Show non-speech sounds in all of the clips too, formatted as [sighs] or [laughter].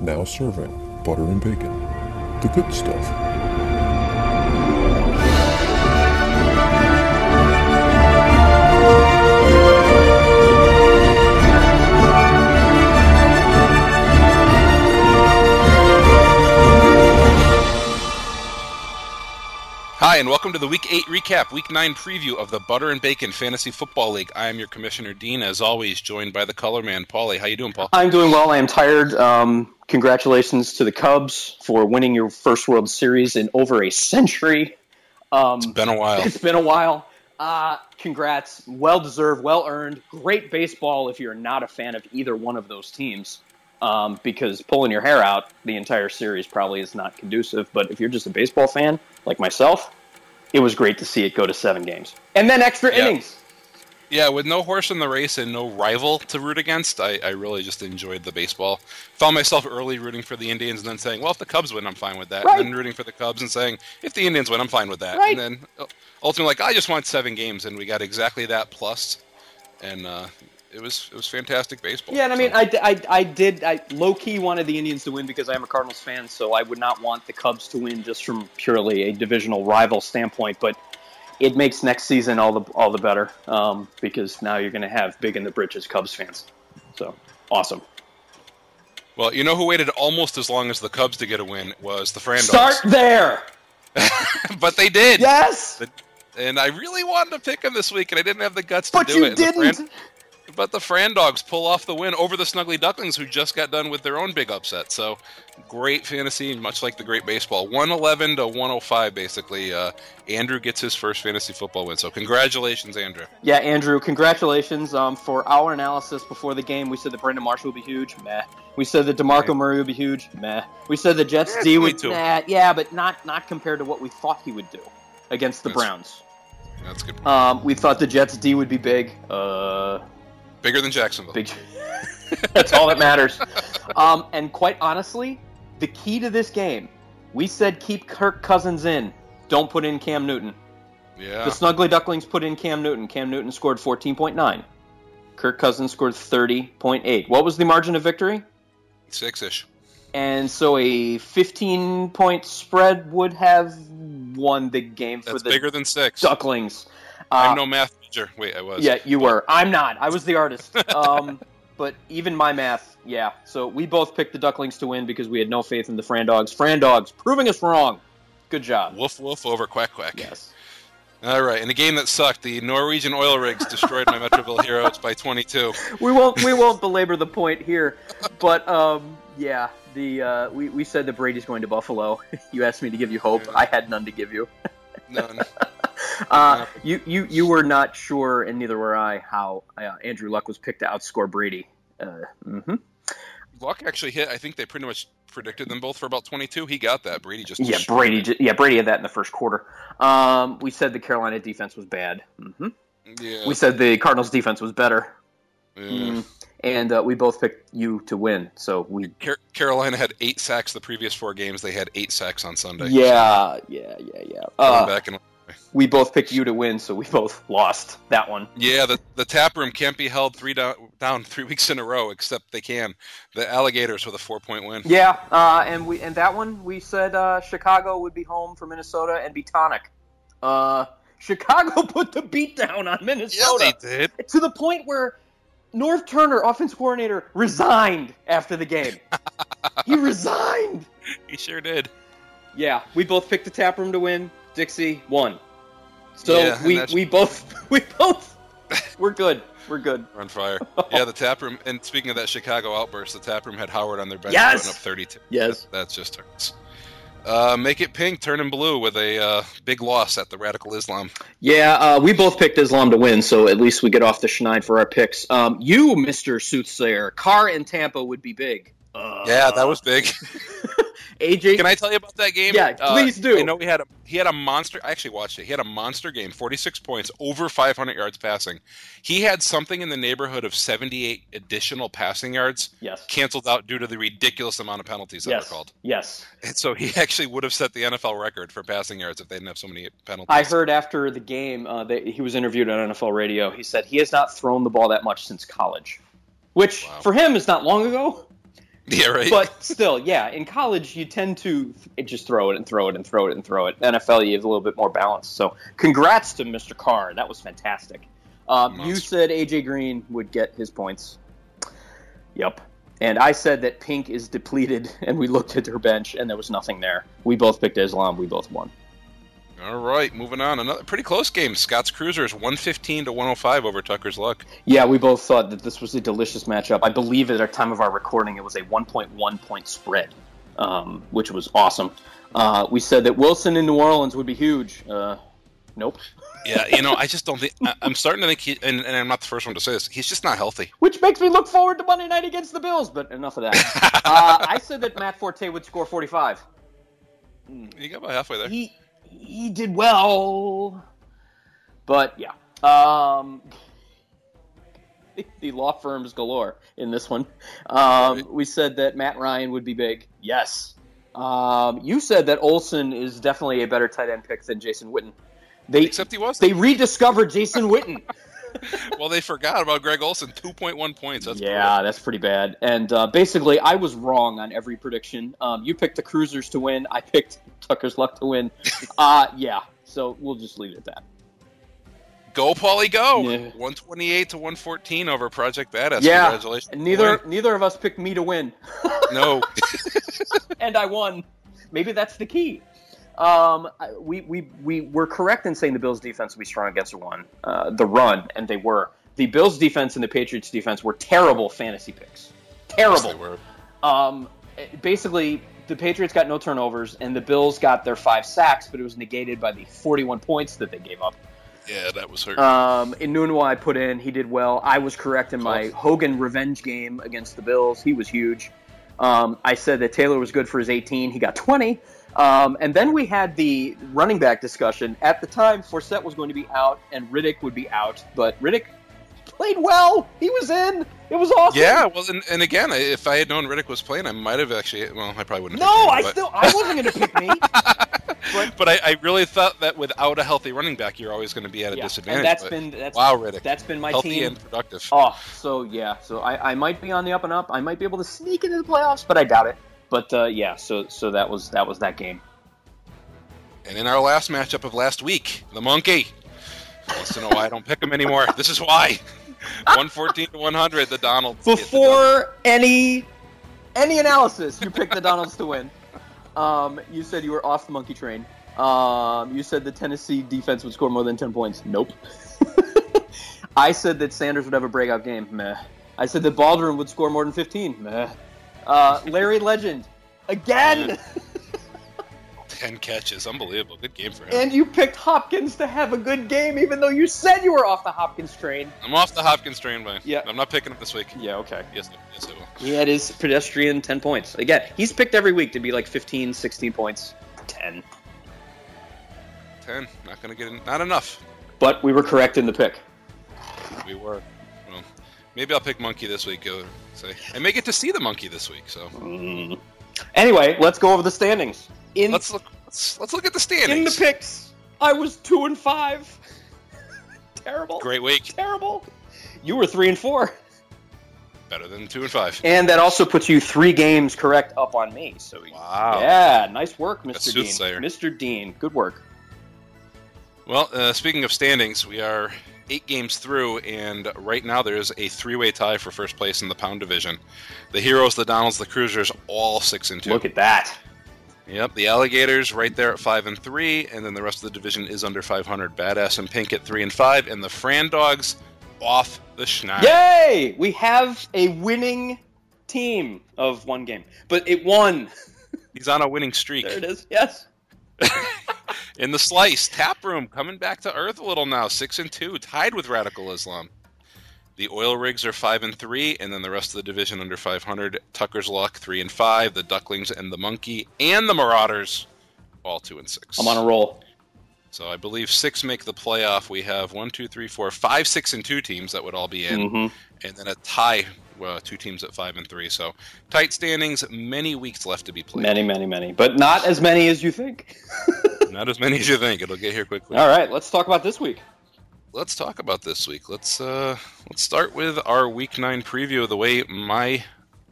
Now serving butter and bacon. The good stuff. Hi, and welcome to the Week 8 recap, Week 9 preview of the Butter and Bacon Fantasy Football League. I am your Commissioner Dean, as always, joined by the color man, Paulie. How you doing, Paul? I'm doing well. I am tired. Um, congratulations to the Cubs for winning your first World Series in over a century. Um, It's been a while. it's been a while. Uh, congrats. Well deserved, well earned. Great baseball if you're not a fan of either one of those teams. Um, because pulling your hair out the entire series probably is not conducive. But if you're just a baseball fan like myself, it was great to see it go to seven games. And then extra Yeah. innings. Yeah, with no horse in the race and no rival to root against, I, I really just enjoyed the baseball. Found myself early rooting for the Indians and then saying, well, if the Cubs win, I'm fine with that. Right. And then rooting for the Cubs and saying, if the Indians win, I'm fine with that. Right. And then uh, ultimately, like, I just want seven games, and we got exactly that plus, and uh, it was it was fantastic baseball. Yeah, and I mean, So- I, I, I did, I low key wanted the Indians to win because I am a Cardinals fan, so I would not want the Cubs to win just from purely a divisional rival standpoint. But it makes next season all the all the better um, because now you're going to have big in the britches Cubs fans. So awesome! well, you know who waited almost as long as the Cubs to get a win was the Fran Start there. [laughs] but they did. Yes, And I really wanted to pick them this week, and I didn't have the guts to but do it. And the didn't. But the Fran Dogs pull off the win over the Snuggly Ducklings, who just got done with their own big upset. So, great fantasy, much like the great baseball. 111 to 105, basically. Uh, Andrew gets his first fantasy football win. So, congratulations, Andrew. Yeah, Andrew, congratulations. Um, for our analysis before the game, we said that Brandon Marshall would be huge. Meh. We said that DeMarco Right. Murray would be huge. Meh. We said the Jets Yeah, D would. 22. Nah, yeah, but not not compared to what we thought he would do against the That's- Browns. That's good. Um, we thought the Jets D would be big. Uh, Bigger than Jacksonville. big. [laughs] That's all that matters. Um, and quite honestly, the key to this game, we said keep Kirk Cousins in. Don't put in Cam Newton. Yeah. The Snuggly Ducklings put in Cam Newton. Cam Newton scored 14.9. Kirk Cousins scored 30.8. What was the margin of victory? Six ish. And so a 15 point spread would have won the game for That's the bigger than six. Ducklings. I'm Uh, no math teacher. Wait, I was. Yeah, you were. I'm not. I was the artist. [laughs] Um, but even my math, yeah. So we both picked the Ducklings to win because we had no faith in the Fran Dogs. Fran Dogs proving us wrong. Good job. Woof woof over quack quack. Yes. All right. In a game that sucked, the Norwegian oil rigs destroyed my Metroville Heroes by 22. [laughs] We won't. We won't belabor the point here. But um, yeah. The uh, we we said that Brady's going to Buffalo. [laughs] you asked me to give you hope. I had none to give you. None. Uh, you you you were not sure, and neither were I, how uh, Andrew Luck was picked to outscore Brady. Uh, hmm Luck actually hit. I think they pretty much predicted them both for about 22. He got that. Brady just Yeah, Brady. it. ju- Yeah, Brady had that in the first quarter. Um, we said the Carolina defense was bad. hmm Yeah. We said the Cardinals defense was better, yeah. Mm. and uh, we both picked you to win. So we. Car- Carolina had eight sacks the previous four games. They had eight sacks on Sunday. Yeah, yeah, yeah, yeah. Going Uh, back and we both picked you to win, so we both lost that one. yeah, the the tap room can't be held three down down three weeks in a row, except they can. The Alligators with a four point win. Yeah, uh, and we and that one we said uh, Chicago would be home for Minnesota and be tonic. Uh, Chicago [laughs] put the beat down on Yeah, Minnesota they did. to the point where Norv Turner, offense coordinator, resigned after the game. [laughs] he resigned. He sure did. Yeah, we both picked the tap room to win. Dixie won. So Yeah, we we both [laughs] we both we're good. We're good. We're on fire. Yeah, the tap room. And speaking of that Chicago outburst, the tap room had Howard on their bench Yes! up 32. Yes. That, that's just hurts. Uh, make it pink, turn turning blue with a uh, big loss at the Radical Islam. Yeah, uh, we both picked Islam to win, so at least we get off the schneid for our picks. Um, you, Mister Soothsayer, Carr in Tampa would be big. Uh, Yeah, that was big. [laughs] AJ. Can I tell you about that game? Yeah, please do. I know he had a he had a monster. I actually watched it. He had a monster game, forty six points, over five hundred yards passing. He had something in the neighborhood of seventy eight additional passing yards Yes. canceled out due to the ridiculous amount of penalties that Yes. were called. Yes. And so he [laughs] actually would have set the NFL record for passing yards if they didn't have so many penalties. I heard after the game uh, that he was interviewed on NFL radio. He said he has not thrown the ball that much since college, which Wow. for him is not long ago. Yeah, right. But still, yeah, in college you tend to just throw it and throw it and throw it and throw it. NFL you have a little bit more balance. So congrats to Mr. Carr. That was fantastic. Um, you said AJ Green would get his points. Yep. And I said that Pink is depleted, [laughs] and we looked at her bench, and there was nothing there. We both picked Islam. We both won. All right, moving on. Another pretty close game. Scott's Cruisers 115 to 105 over Tucker's Luck. Yeah, we both thought that this was a delicious matchup. I believe at our time of our recording, it was a 1.1 point spread, um, which was awesome. Uh, we said that Wilson in New Orleans would be huge. Uh, nope. Yeah, you know, I just don't think. I, I'm starting to think, he, and, and I'm not the first one to say this. He's just not healthy. Which makes me look forward to Monday night against the Bills. But enough of that. [laughs] uh, I said that Matt Forte would score 45. You got about halfway there. He he did well, but yeah. Um, [laughs] the law firms galore in this one. Um, we said that Matt Ryan would be big. Yes. Um, you said that Olsen is definitely a better tight end pick than Jason Witten. They Except he was. they rediscovered Jason Witten. [laughs] [laughs] well, they forgot about Greg Olsen. 2.1 points. That's yeah, that's pretty bad. And uh, basically, I was wrong on every prediction. Um, you picked the Cruisers to win. I picked Tucker's Luck to win. [laughs] uh, yeah. So we'll just leave it at that. Go, Paulie, go! Yeah. 128 to 114 over Project Badass. Yeah. Congratulations. Neither neither of us picked me to win, No. [laughs] and I won. Maybe that's the key. Um, we, we, we were correct in saying the Bills' defense would be strong against the run, uh, the run, and they were. The Bills' defense and the Patriots' defense were terrible fantasy picks. Yes, they Terrible. were. Um, basically, the Patriots got no turnovers, and the Bills got their five sacks, but it was negated by the 41 points that they gave up. Yeah, that was hurt. Um, in Inunua I put in, he did well. I was correct in my Hogan revenge game against the Bills. He was huge. Um, I said that Taylor was good for his 18. He got 20. Um, and then we had the running back discussion. At the time, Forsett was going to be out and Riddick would be out, but Riddick played well. He was in. It was awesome. yeah, well, and, and again, if I had known Riddick was playing, I might have actually. Well, I probably wouldn't. have No, I picked him, still I wasn't going to pick me. [laughs] But, but I, I really thought that without a healthy running back, you're always going to be at a Yeah, disadvantage. and that's but been that's wow, Riddick, that's been my healthy team. and productive. Oh, so yeah, so I, I might be on the up and up. I might be able to sneak into the playoffs, but I doubt it. But uh, yeah, so so that was that was that game. And in our last matchup of last week, the monkey wants to know why I don't pick him anymore. This is why. [laughs] 114 to 100, the Donalds. get the. Before any any analysis, you picked the Donalds to win. Um, you said you were off the monkey train. Um, you said the Tennessee defense would score more than ten points. Nope. [laughs] I said that Sanders would have a breakout game. Meh. I said that Baldwin would score more than fifteen. Meh. Uh, Larry Legend again. [laughs] 10 catches. Unbelievable. Good game for him. And you picked Hopkins to have a good game, even though you said you were off the Hopkins train. I'm off the Hopkins train, man. Yeah. I'm not picking him this week. Yeah, okay. Yes, yes, I will. He had his pedestrian 10 points. Again, he's picked every week to be like 15, 16 points. 10. 10. Not going to get in. Not enough. But we were correct in the pick. We were. Maybe I'll pick Monkey this week. Go say. I may get to see the Monkey this week, so Anyway, let's go over the standings. In, let's look. Let's, let's look at the standings. in the picks, I was 2 and 5. [laughs] Terrible. Great week. Terrible. You were 3 and 4. Better than two and five. And that also puts you three games correct up on me. So Wow. yeah, nice work, Mr. Dean. Mr. Dean, good work. Well, uh, speaking of standings, we are eight games through, and right now there's a three-way tie for first place in the Pound division. The Heroes, the Donalds, the Cruisers, all six and two. Look at that. Yep, the Alligators right there at five and three, and then the rest of the division is under 500. Badass and Pink at three and five, and the Fran Dogs off the schneid. Yay! We have a winning team of one game, but it won. He's on a winning streak. There it is. Yes. [laughs] In the slice, Tap Room coming back to earth a little now, six and two, tied with Radical Islam. The Oil Rigs are five and three, and then the rest of the division under 500. Tucker's Luck three and five. The Ducklings and the Monkey and the Marauders all two and six. I'm on a roll. So I believe six make the playoff. We have one, two, three, four, five, six, and two teams that would all be in, Mhm. and then a tie. Uh, two teams at five and three. So tight standings. Many weeks left to be played. Many, many, many, but not as many as you think. [laughs] [laughs] Not as many as you think. It'll get here quickly. All right, let's talk about this week. let's talk about this week. Let's uh let's start with our week nine preview. Of the way my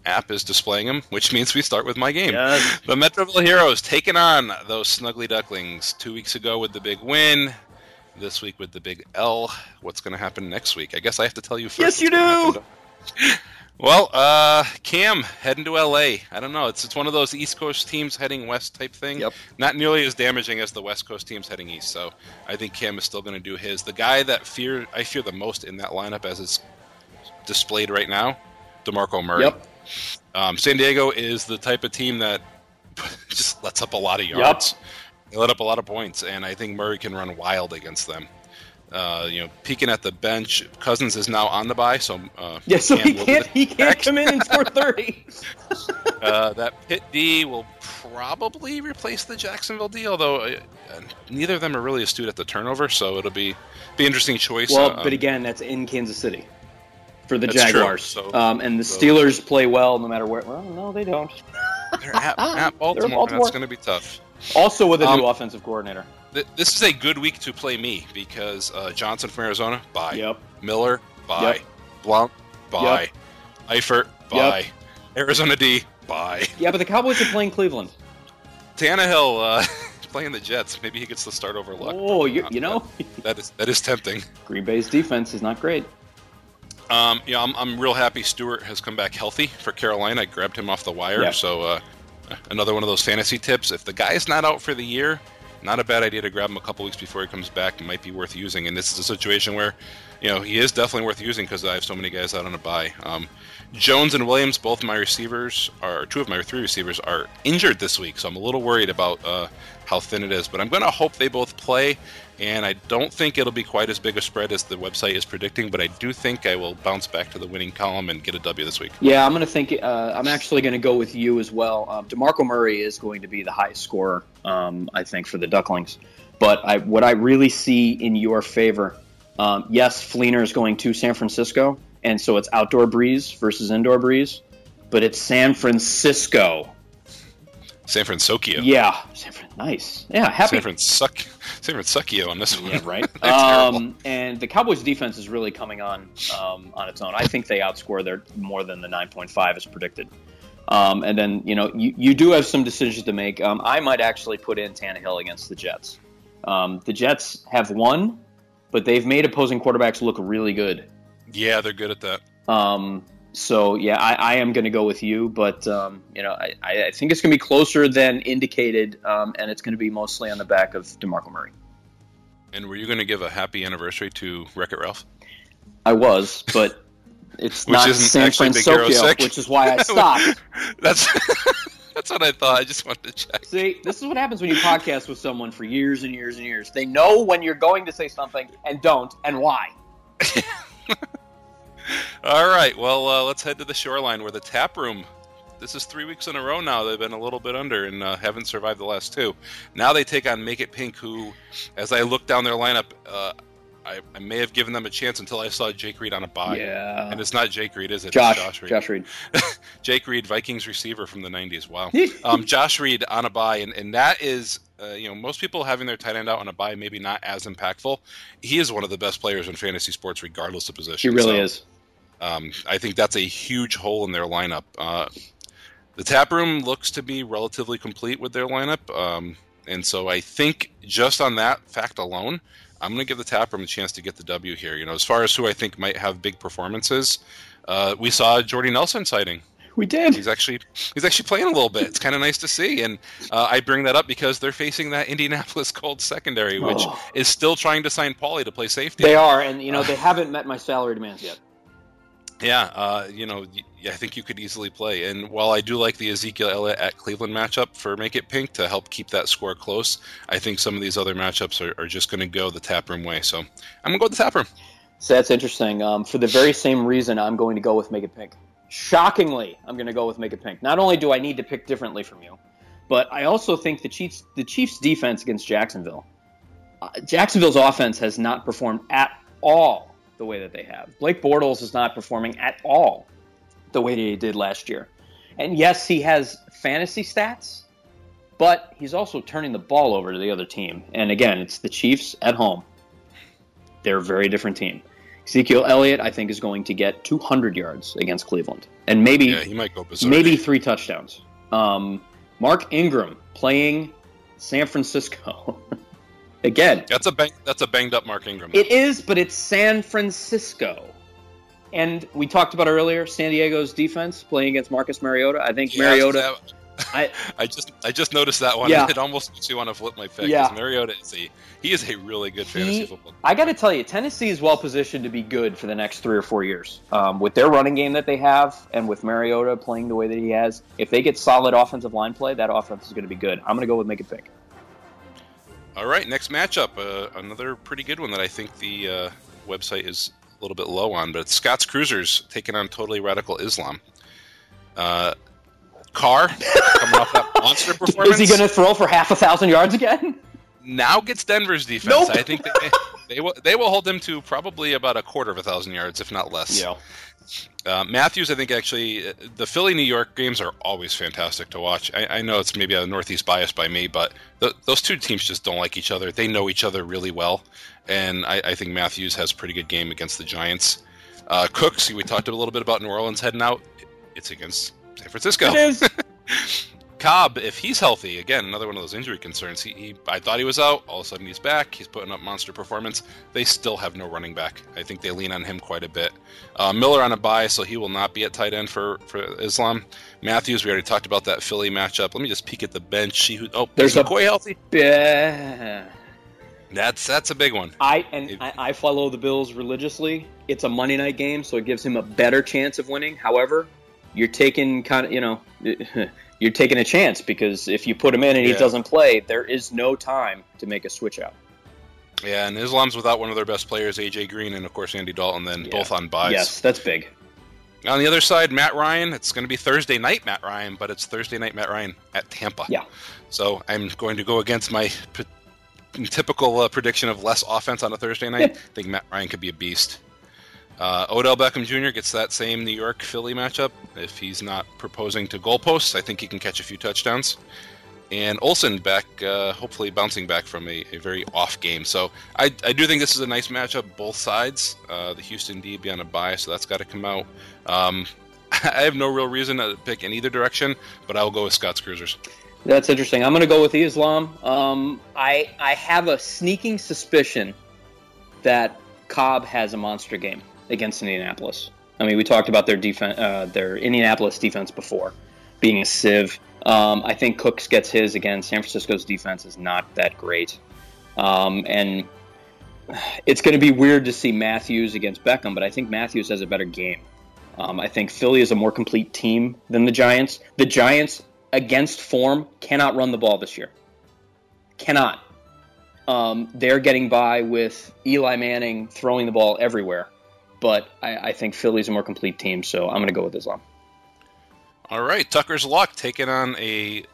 app is displaying them, which means we start with my game. Yes. The Metroville Heroes taking on those Snuggly Ducklings two weeks ago with the big win. This week with the big L. What's going to happen next week? I guess I have to tell you first. Yes, you what's gonna do. [laughs] Well, uh, Cam heading to LA. I don't know. It's it's one of those East Coast teams heading west type thing. Yep. Not nearly as damaging as the West Coast teams heading east. So I think Cam is still going to do his. The guy that fear I fear the most in that lineup as it's displayed right now, Demarco Murray. Yep. Um, San Diego is the type of team that [laughs] just lets up a lot of yards. They let up a lot of points, and I think Murray can run wild against them. Uh, you know, peeking at the bench, Cousins is now on the bye, so uh, Yeah, so he can't he can't come in and score thirty. [laughs] uh, that Pitt D will probably replace the Jacksonville D, although uh, uh, neither of them are really astute at the turnover, so it'll be be interesting choice. Well, uh, but again, that's in Kansas City for the That's true, Jaguars. so- um, and the so- Steelers play well no matter where. Well, no, they don't. they're at, at [laughs] Baltimore, Baltimore. That's going to be tough. Also with a Um, new offensive coordinator. Th- This is a good week to play me because uh, Johnson from Arizona, bye. Yep. Miller, bye. Yep. Blount, bye. Eifert, bye. Yep. Arizona D, bye. [laughs] Yeah, but the Cowboys are playing Cleveland. Tannehill uh, [laughs] playing the Jets. Maybe he gets the start over luck. Oh, you, you know, That is that is tempting. Green Bay's defense is not great. Um, yeah, I'm, I'm real happy Stewart has come back healthy for Carolina. I grabbed him off the wire. Yeah. So uh, another one of those fantasy tips. If the guy is not out for the year, not a bad idea to grab him a couple weeks before he comes back. It might be worth using. And this is a situation where, you know, he is definitely worth using because I have so many guys out on a buy. Um, Jones and Williams, both my receivers, are two of my three receivers are injured this week, so I'm a little worried about uh, how thin it is. But I'm going to hope they both play, and I don't think it'll be quite as big a spread as the website is predicting. But I do think I will bounce back to the winning column and get a W this week. Yeah, I'm going to think. Uh, I'm actually going to go with you as well. Um, Demarco Murray is going to be the highest scorer, um, I think, for the Ducklings. But I, what I really see in your favor, um, yes, Fleener is going to San Francisco, and so it's outdoor breeze versus indoor breeze. But it's San Francisco. San Francisco. Yeah, San Fran- nice. Yeah, happy. San Francisco. San Francisco on this one. Yeah, right. [laughs] Um, and the Cowboys' defense is really coming on um, on its own. I think they outscore their more than the 9.5 as predicted. Um, and then you know you, you do have some decisions to make. Um, I might actually put in Tannehill against the Jets. Um, the Jets have won, but they've made opposing quarterbacks look really good. Yeah, they're good at that. Um, so yeah, I, I am going to go with you, but um, you know I, I think it's going to be closer than indicated, um, and it's going to be mostly on the back of Demarco Murray. And were you going to give a happy anniversary to Wreck It Ralph? I was, but [laughs] it's not San Francisco, which is why I [laughs] stopped. [laughs] That's that's what I thought. I just wanted to check. See, this is what happens when you podcast with someone for years and years and years. They know when you're going to say something and don't, and why. [laughs] All right, well, uh, let's head to the shoreline where the tap room. This is three weeks in a row now. They've been a little bit under and uh, haven't survived the last two. Now they take on Make It Pink, who, as I look down their lineup, uh, I, I may have given them a chance until I saw Jake Reed on a bye. yeah. And it's not Jake Reed, is it? Josh, Josh Josh Reed. Reed. [laughs] Jake Reed, Vikings receiver from the '90s. Wow. [laughs] um, Josh Reed on a bye, and, and that is, uh, you know, most people having their tight end out on a bye maybe not as impactful. He is one of the best players in fantasy sports, regardless of position. He really So, is. Um, I think that's a huge hole in their lineup. Uh, the tap room looks to be relatively complete with their lineup, um, and so I think just on that fact alone, I'm going to give the tap room a chance to get the W here. You know, as far as who I think might have big performances, uh, we saw Jordy Nelson sighting. We did. He's actually he's actually playing a little bit. It's kind of nice to see, and uh, I bring that up because they're facing that Indianapolis Colts secondary, which Oh. is still trying to sign Paulie to play safety. They are, and you know they haven't met my salary demands yet. Yeah, uh, you know, I think you could easily play. And while I do like the Ezekiel Elliott at Cleveland matchup for Make It Pink to help keep that score close, I think some of these other matchups are, are just going to go the tap room way. So I'm going to go with the tap room. So that's interesting. Um, for the very same reason, I'm going to go with Make It Pink. Shockingly, I'm going to go with Make It Pink. Not only do I need to pick differently from you, but I also think the Chiefs, the Chiefs' defense against Jacksonville, uh, Jacksonville's offense has not performed at all the way that they have. Blake Bortles is not performing at all the way that he did last year. And yes, he has fantasy stats, but he's also turning the ball over to the other team. And again, it's the Chiefs at home. They're a very different team. Ezekiel Elliott, I think, is going to get 200 yards against Cleveland, and maybe Yeah, he might go berserk. maybe three touchdowns. Um, Mark Ingram playing San Francisco. [laughs] Again, That's a bang, that's a banged up Mark Ingram. it is, but it's San Francisco. And we talked about earlier San Diego's defense playing against Marcus Mariota. I think Yeah, Mariota. I, [laughs] I just I just noticed that one. Yeah. It almost makes me want to flip my pick. Yeah. Mariota is a he is a really good fantasy He- football. I got to tell you, Tennessee is well positioned to be good for the next three or four years. Um, with their running game that they have, and with Mariota playing the way that he has, if they get solid offensive line play, that offense is going to be good. I'm going to go with make it pick. All right, next matchup, uh, another pretty good one that I think the uh, website is a little bit low on, but it's Scott's Cruisers taking on Totally Radical Islam. Uh, Carr coming off that monster performance. [laughs] Is he going to throw for half a thousand yards again? now gets Denver's defense. Nope. I think they, they will they will hold them to probably about a quarter of a thousand yards, if not less. Uh, Matthews, I think actually, uh, the Philly New York games are always fantastic to watch. I, I know it's maybe a Northeast bias by me, but th- those two teams just don't like each other. They know each other really well, and I, I think Matthews has a pretty good game against the Giants. Uh, Cooks, we talked a little bit about New Orleans heading out. It's against San Francisco. It is. [laughs] Cobb, if he's healthy, again, another one of those injury concerns. He, he, I thought he was out. All of a sudden, he's back. He's putting up monster performance. They still have no running back. I think they lean on him quite a bit. Uh, Miller on a bye, so he will not be at tight end for, for Islam. Matthews, we already talked about that Philly matchup. Let me just peek at the bench. See who? Oh, There's there's a- McCoy healthy. Yeah. That's that's a big one. I and It- I, I follow the Bills religiously. It's a Monday night game, so it gives him a better chance of winning. However, you're taking kind of you know [laughs] you're taking a chance because if you put him in and he doesn't play, there is no time to make a switch out. Yeah, and Islam's without one of their best players, AJ Green, and of course Andy Dalton. Then Yeah. both on buys. Yes, that's big. On the other side, Matt Ryan. It's going to be Thursday night, Matt Ryan, but it's Thursday night, Matt Ryan at Tampa. Yeah. So I'm going to go against my p- typical uh, prediction of less offense on a Thursday night. I [laughs] think Matt Ryan could be a beast. Uh, Odell Beckham Jr. gets that same New York Philly matchup. If he's not proposing to goalposts, I think he can catch a few touchdowns. And Olsen back, uh, hopefully bouncing back from a, a very off game. So I, I do think this is a nice matchup, both sides. Uh, the Houston D be on a bye, so that's got to come out. Um, [laughs] I have no real reason to pick in either direction, but I will go with Scott's Cruisers. That's interesting. I'm going to go with Islam. Um, I I have a sneaking suspicion that Cobb has a monster game against Indianapolis. I mean, we talked about their defense, uh, their Indianapolis defense before being a sieve. Um, I think Cooks gets his again. San Francisco's defense is not that great, um, and it's going to be weird to see Matthews against Beckham. But I think Matthews has a better game. Um, I think Philly is a more complete team than the Giants. The Giants, against form, cannot run the ball this year. Cannot. Um, they're getting by with Eli Manning throwing the ball everywhere. But I, I think Philly's a more complete team, so I'm going to go with Islam. All right, Tucker's Luck taking on a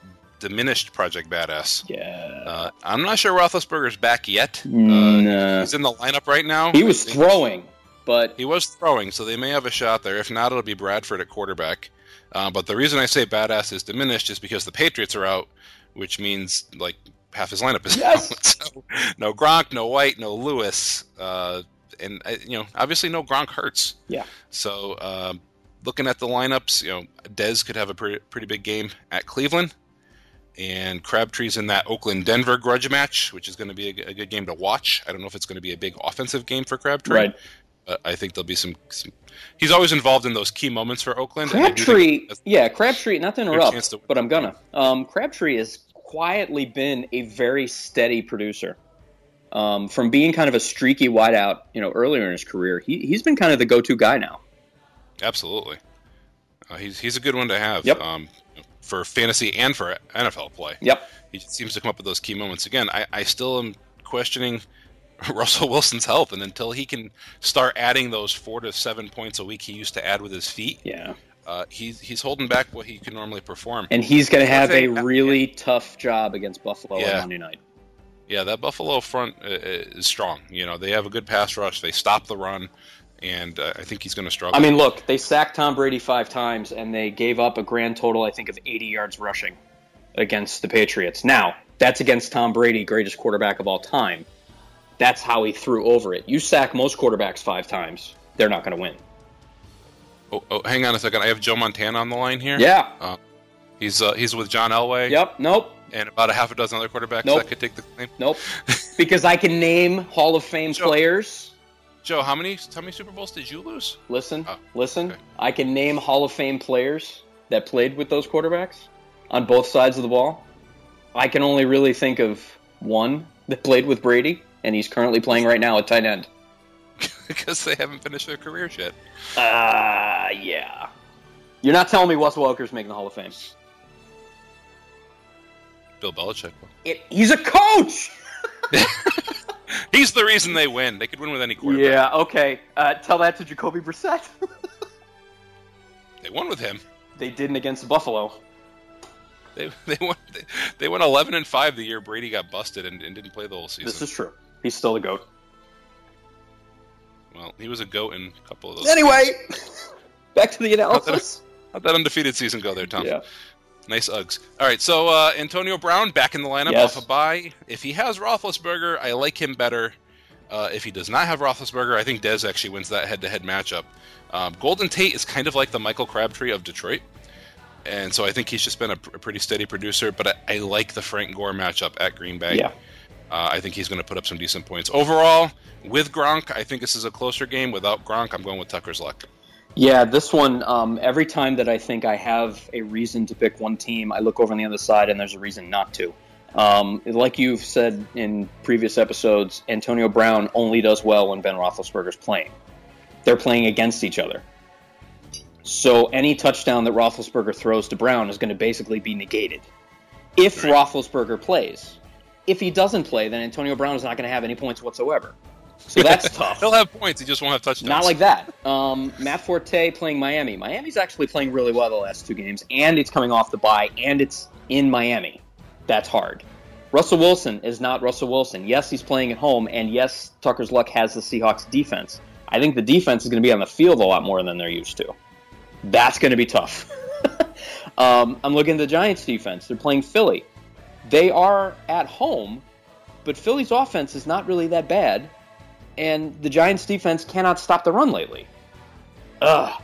diminished Project Badass. Yeah. Uh, I'm not sure Roethlisberger's back yet. Uh, Nah. He's in the lineup right now. he was throwing, but He was throwing, so they may have a shot there. If not, it'll be Bradford at quarterback. Uh, but the reason I say badass is diminished is because the Patriots are out, which means like half his lineup is Yes. [laughs] out. So, no Gronk, no White, no Lewis, uh, and uh, you know obviously no Gronk hurts. Yeah. So uh, looking at the lineups, you know Dez could have a pretty, pretty big game at Cleveland. And Crabtree's in that Oakland Denver grudge match, which is going to be a good game to watch. I don't know if it's going to be a big offensive game for Crabtree. right. But I think there'll be some, some. He's always involved in those key moments for Oakland. and I do think Crabtree, yeah, Crabtree. Not to interrupt, to- but I'm gonna. Um, Crabtree has quietly been a very steady producer. Um, from being kind of a streaky wideout, you know, earlier in his career, he he's been kind of the go-to guy now. Absolutely, uh, he's he's a good one to have. Yep. Um, for fantasy and for NFL play. Yep. He seems to come up with those key moments again. I, I still am questioning [laughs] Russell Wilson's health, and until he can start adding those four to seven points a week he used to add with his feet, Yeah. uh, he's he's holding back what he can normally perform. And he's going to have a really tough job against Buffalo Yeah. on Monday night. Yeah, that Buffalo front uh, is strong. You know, they have a good pass rush. They stop the run, and uh, I think he's going to struggle. I mean, look, they sacked Tom Brady five times, and they gave up a grand total, I think, of 80 yards rushing against the Patriots. Now, that's against Tom Brady, greatest quarterback of all time. That's how he threw over it. You sack most quarterbacks five times, they're not going to win. Oh, oh, hang on a second. I have Joe Montana on the line here. Yeah. He's uh, he's with John Elway. Yep. Nope. And about a half a dozen other quarterbacks Nope. that could take the claim. Nope. [laughs] because I can name Hall of Fame Joe. players. Joe, how many how many Super Bowls did you lose? Listen, Oh, listen. okay. I can name Hall of Fame players that played with those quarterbacks on both sides of the ball. I can only really think of one that played with Brady, and he's currently playing right now at tight end. [laughs] because they haven't finished their careers yet. Ah, yeah. You're not telling me Wes Welker's making the Hall of Fame. Bill Belichick. It, he's a coach. [laughs] [laughs] He's the reason they win. They could win with any quarterback. Yeah. Okay. Uh, tell that to Jacoby Brissett. [laughs] They won with him. they didn't against Buffalo. They they won they, they went eleven and five the year Brady got busted and, and didn't play the whole season. This is true. He's still the goat. well, he was a goat in a couple of those. Anyway, back to the analysis. How'd that undefeated season go there, Tom? Yeah. Nice Uggs. All right, so uh, Antonio Brown back in the lineup Yes. off a bye. If he has Roethlisberger, I like him better. Uh, if he does not have Roethlisberger, I think Dez actually wins that head-to-head matchup. Um, Golden Tate is kind of like the Michael Crabtree of Detroit, and so I think he's just been a, pr- a pretty steady producer. But I, I like the Frank Gore matchup at Green Bay. Yeah. Uh, I think he's going to put up some decent points overall. With Gronk, I think this is a closer game. Without Gronk, I'm going with Tucker's luck. Yeah, this one, um, every time that I think I have a reason to pick one team, I look over on the other side and there's a reason not to. Um, like you've said in previous episodes, Antonio Brown only does well when Ben Roethlisberger's playing. They're playing against each other. So any touchdown that Roethlisberger throws to Brown is going to basically be negated if Right. Roethlisberger plays. If he doesn't play, then Antonio Brown is not going to have any points whatsoever. So that's tough. He'll have points. He just won't have touchdowns. Not like that. Um, Matt Forte playing Miami. Miami's actually playing really well the last two games, and it's coming off the bye, and it's in Miami. That's hard. Russell Wilson is not Russell Wilson. Yes, he's playing at home, and yes, Tucker's luck has the Seahawks defense. I think the defense is going to be on the field a lot more than they're used to. That's going to be tough. [laughs] um, I'm looking at the Giants defense. They're playing Philly. They are at home, but Philly's offense is not really that bad and the Giants defense cannot stop the run lately. Ugh.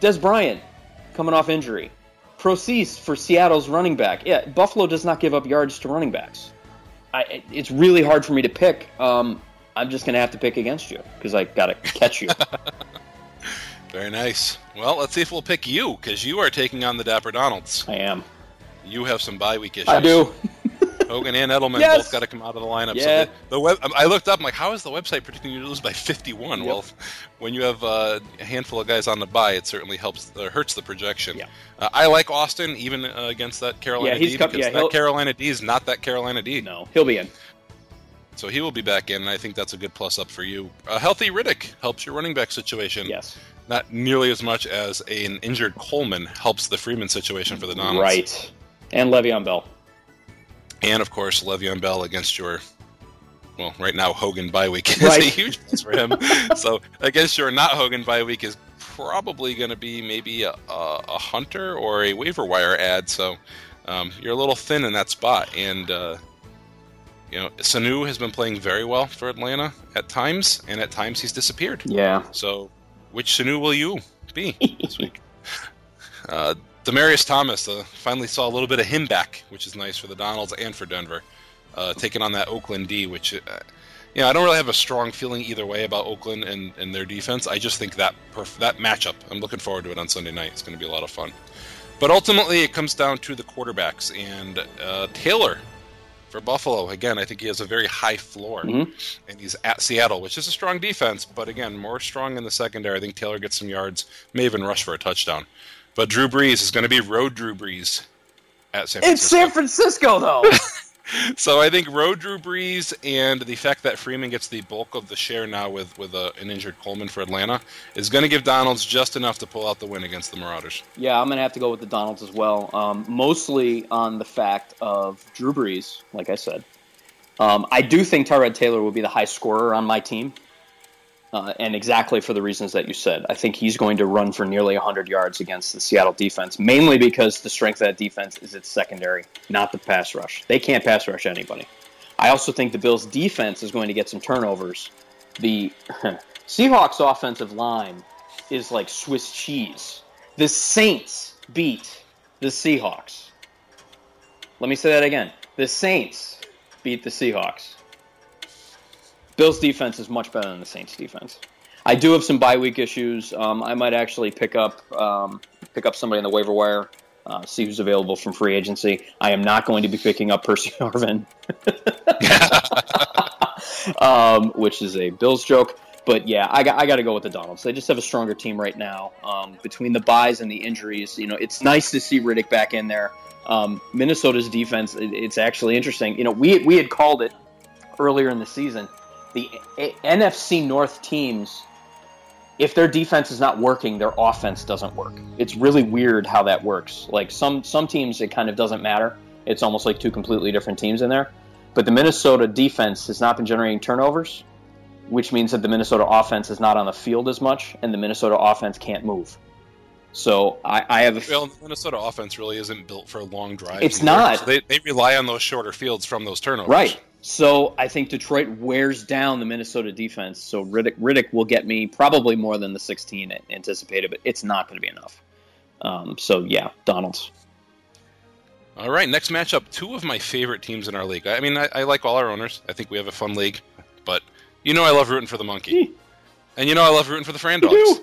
Dez Bryant coming off injury. Prosise for Seattle's running back. Yeah, Buffalo does not give up yards to running backs. I, it's really hard for me to pick. Um, I'm just going to have to pick against you because I got to catch you. [laughs] Very nice. Well, let's see if we'll pick you because you are taking on the Dapper Donalds. I am. You have some bye week issues. I do. [laughs] Hogan and Edelman Yes. both got to come out of the lineup. Yeah. So the, the web, I looked up. I'm like, how is the website predicting you to lose by 51? Yep. Well, when you have uh, a handful of guys on the bye, it certainly helps or hurts the projection. Yeah. Uh, I like Austin even uh, against that Carolina Yeah, he's D come- because yeah, that Carolina D is not that Carolina D. No, he'll be in. So he will be back in, and I think that's a good plus up for you. A healthy Riddick helps your running back situation. Yes. Not nearly as much as an injured Coleman helps the Freeman situation for the Donalds. Right. And Le'Veon Bell. And of course, Le'Veon Bell against your, well, right now Hogan bye week is a huge plus for him. [laughs] so against your not Hogan bye week is probably going to be maybe a, a, a hunter or a waiver wire ad. So um, you're a little thin in that spot, and uh, you know Sanu has been playing very well for Atlanta at times, and at times he's disappeared. Yeah. So, which Sanu will you be this week? [laughs] Uh, Demaryius Thomas uh, finally saw a little bit of him back, which is nice for the Donalds and for Denver, uh, taking on that Oakland D. Which, uh, you know, I don't really have a strong feeling either way about Oakland and, and their defense. I just think that perf- that matchup, I'm looking forward to it on Sunday night. It's going to be a lot of fun. But ultimately, it comes down to the quarterbacks and uh, Taylor for Buffalo. Again, I think he has a very high floor, Mhm. and he's at Seattle, which is a strong defense, but again, more strong in the secondary. I think Taylor gets some yards, may even rush for a touchdown. But Drew Brees is going to be road Drew Brees at San Francisco. It's San Francisco, though. [laughs] so I think road Drew Brees and the fact that Freeman gets the bulk of the share now with with a, an injured Coleman for Atlanta is going to give Donalds just enough to pull out the win against the Marauders. Yeah, I'm gonna have to go with the Donalds as well. Um, mostly on the fact of Drew Brees, like I said. Um, I do think Tyrod Taylor will be the high scorer on my team, uh, and exactly for the reasons that you said. I think he's going to run for nearly 100 yards against the Seattle defense, mainly because the strength of that defense is its secondary, not the pass rush. They can't pass rush anybody. I also think the Bills' defense is going to get some turnovers. The [laughs] Seahawks' offensive line is like Swiss cheese. The Saints beat the Seahawks. Let me say that again. The Saints beat the Seahawks. Bills' defense is much better than the Saints' defense. I do have some bye week issues. Um, I might actually pick up um, pick up somebody on the waiver wire, uh, see who's available from free agency. I am not going to be picking up Percy [laughs] Harvin, [laughs] um, which is a Bills joke. But yeah, I got, I got to go with the Donalds. They just have a stronger team right now. Um, between the buys and the injuries, you know, it's nice to see Riddick back in there. Um, Minnesota's defense, it, it's actually interesting. You know, we we had called it earlier in the season. The A- NFC North teams if their defense is not working, their offense doesn't work. It's really weird how that works. Like some some teams, it kind of doesn't matter. It's almost like two completely different teams in there. But the Minnesota defense has not been generating turnovers, which means that the Minnesota offense is not on the field as much, and the Minnesota offense can't move. So I, I have a. Well, the Minnesota offense really isn't built for a long drives. It's either. not. So they, they rely on those shorter fields from those turnovers. Right. So I think Detroit wears down the Minnesota defense. So Riddick, Riddick will get me probably more than the 16 anticipated, but it's not going to be enough. Um, so yeah, Donalds. All right, next matchup. Two of my favorite teams in our league. I mean, I, I like all our owners. I think we have a fun league, but you know I love rooting for the monkey, and you know I love rooting for the Fran dogs.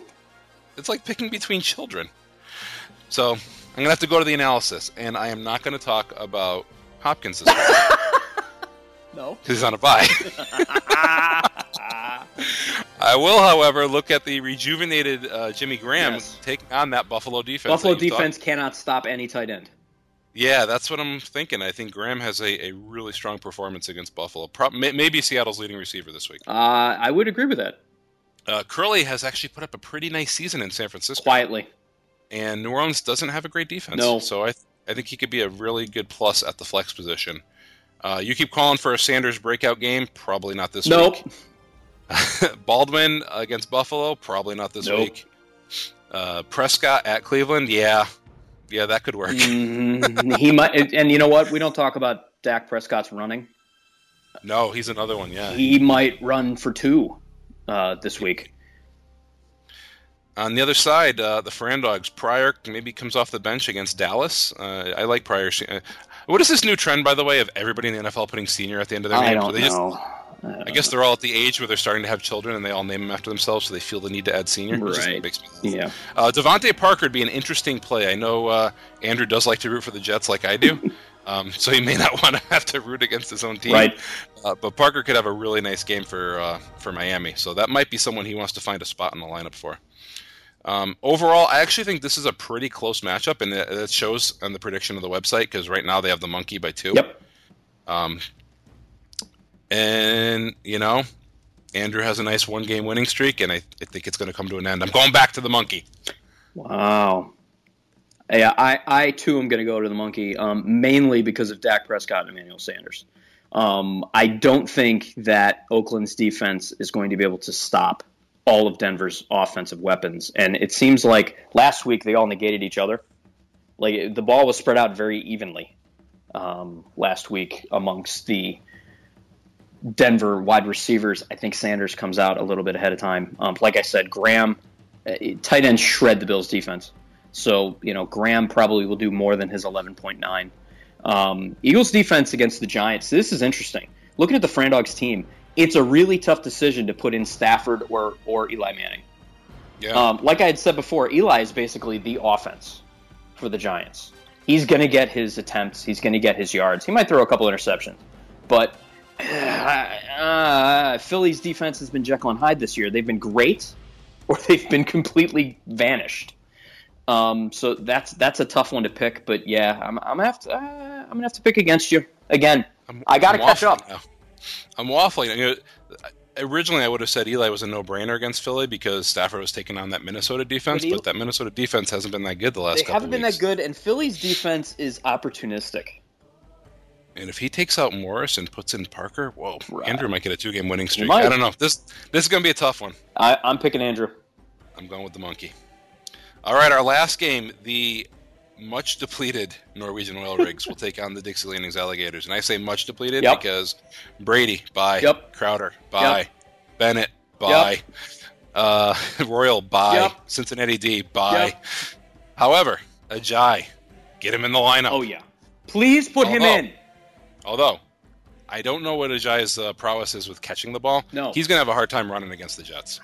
It's like picking between children. So I'm gonna have to go to the analysis, and I am not going to talk about Hopkins this week [laughs] No. because he's on a bye. [laughs] I will, however, look at the rejuvenated uh, Jimmy Graham Yes. taking on that Buffalo defense. Buffalo defense cannot stop any tight end. Yeah, that's what I'm thinking. I think Graham has a, a really strong performance against Buffalo. Pro- may, maybe Seattle's leading receiver this week. Uh, I would agree with that Uh, Kerley has actually put up a pretty nice season in San Francisco, quietly. and New Orleans doesn't have a great defense. No. so I I think he could be a really good plus at the flex position. Uh, you keep calling for a Sanders breakout game, probably not this Nope. week. [laughs] Baldwin against Buffalo, probably not this Nope. week. Uh, Prescott at Cleveland, yeah, yeah, that could work. Mhm. [laughs] he might, and- and you know what? We don't talk about Dak Prescott's running. No, he's another one. Yeah, He might run for two uh, this week. On the other side, uh, the Fran Dogs, Pryor maybe comes off the bench against Dallas. Uh, I like Pryor. What is this new trend, by the way, of everybody in the NFL putting senior at the end of their I name? don't they just- know. I guess they're all at the age where they're starting to have children, and they all name them after themselves, so they feel the need to add senior. Right. Yeah. Uh, DeVante Parker would be an interesting play. I know uh, Andrew does like to root for the Jets, like I do, [laughs] um, so he may not [laughs] want to have to root against his own team. Right. Uh, but Parker could have a really nice game for uh, for Miami, so that might be someone he wants to find a spot in the lineup for. Um, overall, I actually think this is a pretty close matchup, and it, it shows on the prediction of the website because right now they have the monkey by two. Yep. Um, and you know, Andrew has a nice one-game winning streak, and I, I think it's going to come to an end. I'm going back to the monkey. Wow. Yeah, I, I too am going to go to the monkey, um, mainly because of Dak Prescott and Emmanuel Sanders. Um, I don't think that Oakland's defense is going to be able to stop all of Denver's offensive weapons, and it seems like last week they all negated each other. Like the ball was spread out very evenly um, last week amongst the Denver wide receivers. I think Sanders comes out a little bit ahead of time. Um, like I said, Graham, uh, tight ends shred the Bills' defense. So, you know, Graham probably will do more than his 11.9. Um, Eagles' defense against the Giants, this is interesting. Looking at the Fran Dogs team, it's a really tough decision to put in Stafford or, or Eli Manning. Yeah. Um, like I had said before, Eli is basically the offense for the Giants. He's going to get his attempts. He's going to get his yards. He might throw a couple interceptions, but [sighs] uh, Philly's defense has been Jekyll and Hyde this year. They've been great, [laughs] or they've been completely vanished. Um, so that's that's a tough one to pick. But yeah, I'm, I'm gonna have to uh, I'm gonna have to pick against you again. I'm, I gotta I'm catch up. Now. I'm waffling. You know, originally, I would have said Eli was a no-brainer against Philly because Stafford was taking on that Minnesota defense, But but, that Minnesota defense hasn't been that good the last They haven't been weeks. that good, and Philly's defense is opportunistic. And if he takes out Morris and puts in Parker, whoa, Right. Andrew might get a two-game winning streak. I don't know. This this is going to be a tough one. I, I'm picking Andrew. I'm going with the monkey. All right, our last game, the much depleted Norwegian oil [laughs] rigs will take on the Dixie Landings Alligators. And I say much depleted Yep. because Brady, bye. Yep. Crowder, bye. Yep. Bennett, bye. Uh, [laughs] Royal, bye. Cincinnati D, bye. However, Ajayi, get him in the lineup. Oh yeah. Please put him in. Although, I don't know what Ajayi's uh, prowess is with catching the ball. No. He's going to have a hard time running against the Jets.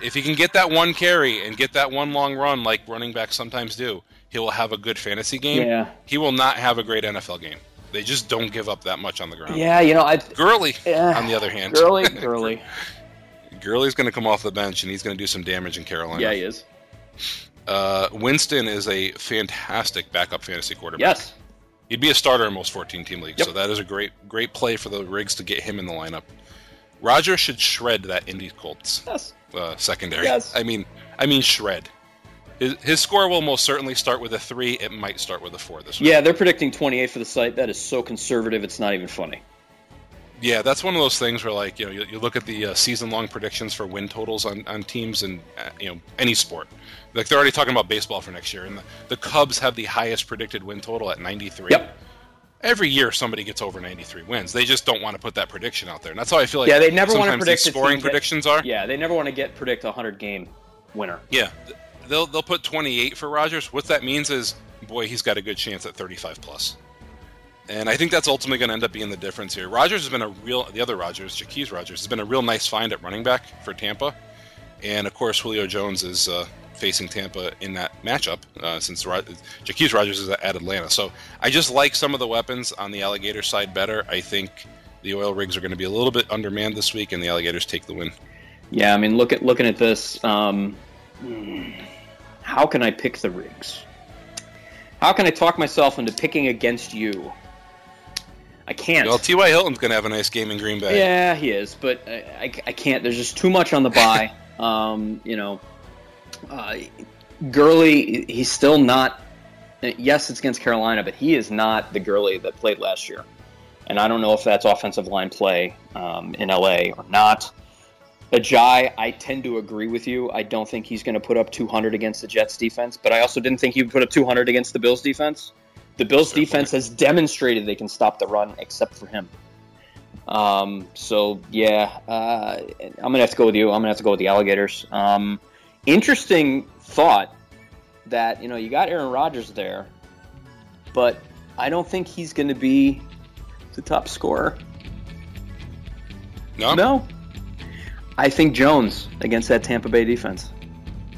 If he can get that one carry and get that one long run like running backs sometimes do, he will have a good fantasy game. Yeah. He will not have a great NFL game. They just don't give up that much on the ground. Yeah, you know, I Gurley, Yeah. on the other hand, Gurley, Gurley. [laughs] Gurley's going to come off the bench and he's going to do some damage in Carolina. Yeah, he is. Uh, Winston is a fantastic backup fantasy quarterback. Yes. He'd be a starter in most 14 team leagues, Yep. so that is a great great play for the Rigs to get him in the lineup. Roger should shred that Indy Colts Yes. Uh, secondary. Yes. I mean, I mean shred. His, his score will most certainly start with a three. It might start with a four this week. Yeah, they're predicting 28 for the site. That is so conservative. It's not even funny. Yeah, that's one of those things where, like, you know, you, you look at the uh, season-long predictions for win totals on, on teams and uh, you know any sport. Like they're already talking about baseball for next year, and the, the Cubs have the highest predicted win total at 93. Yep. Every year, somebody gets over 93 wins. They just don't want to put that prediction out there, and that's how I feel like. Yeah, they never wanna predict these the scoring that- predictions are. Yeah, they never want to get predict a 100 game winner. Yeah, they'll they'll put 28 for Rodgers. What that means is, boy, he's got a good chance at 35 plus. And I think that's ultimately going to end up being the difference here. Rodgers has been a real, the other Rodgers, Jacquizz Rodgers, has been a real nice find at running back for Tampa. And of course, Julio Jones is uh, facing Tampa in that matchup uh, since Ro- Jacquizz Rodgers is at Atlanta. So I just like some of the weapons on the Alligator side better. I think the oil rigs are going to be a little bit undermanned this week, and the Alligators take the win. Yeah, I mean, look at looking at this. Um, how can I pick the rigs? How can I talk myself into picking against you? I can't. Well, T.Y. Hilton's going to have a nice game in Green Bay. Yeah, he is, but I, I, I can't. There's just too much on the bye. [laughs] um, you know, uh, Gurley, he's still not. Yes, it's against Carolina, but he is not the Gurley that played last year. And I don't know if that's offensive line play um, in LA or not. Ajayi, I tend to agree with you. I don't think he's going to put up 200 against the Jets defense, but I also didn't think he would put up 200 against the Bills defense. The Bills defense has demonstrated they can stop the run, except for him. Um, so yeah, uh, I'm gonna have to go with you. I'm gonna have to go with the Alligators. Um, interesting thought that you know you got Aaron Rodgers there, but I don't think he's going to be the top scorer. No? No, I think Jones against that Tampa Bay defense.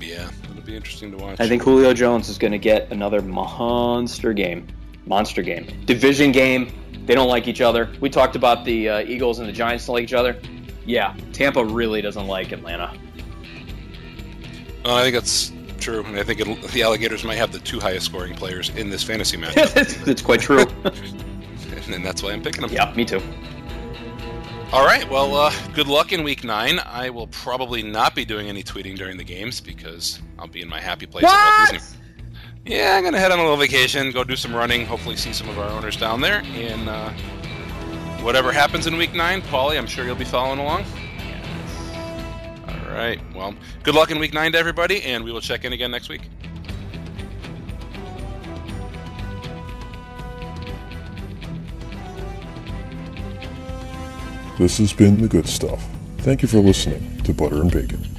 Yeah, it'll be interesting to watch. I think Julio Jones is going to get another monster game. Monster game. Division game. They don't like each other. We talked about the uh, Eagles and the Giants don't like each other. Yeah, Tampa really doesn't like Atlanta. Uh, I think that's true, I think the Alligators might have the two highest scoring players in this fantasy match. it's [laughs] quite true. and that's why I'm picking them. yeah, me too. All right, well, uh, good luck in Week Nine. I will probably not be doing any tweeting during the games because I'll be in my happy place. at Walt Disney. Yeah, I'm gonna head on a little vacation, go do some running, hopefully see some of our owners down there, and uh, whatever happens in Week Nine, Paulie, I'm sure you'll be following along. All right. Well, good luck in Week Nine to everybody, and we will check in again next week. This has been The Good Stuff. Thank you for listening to Butter and Bacon.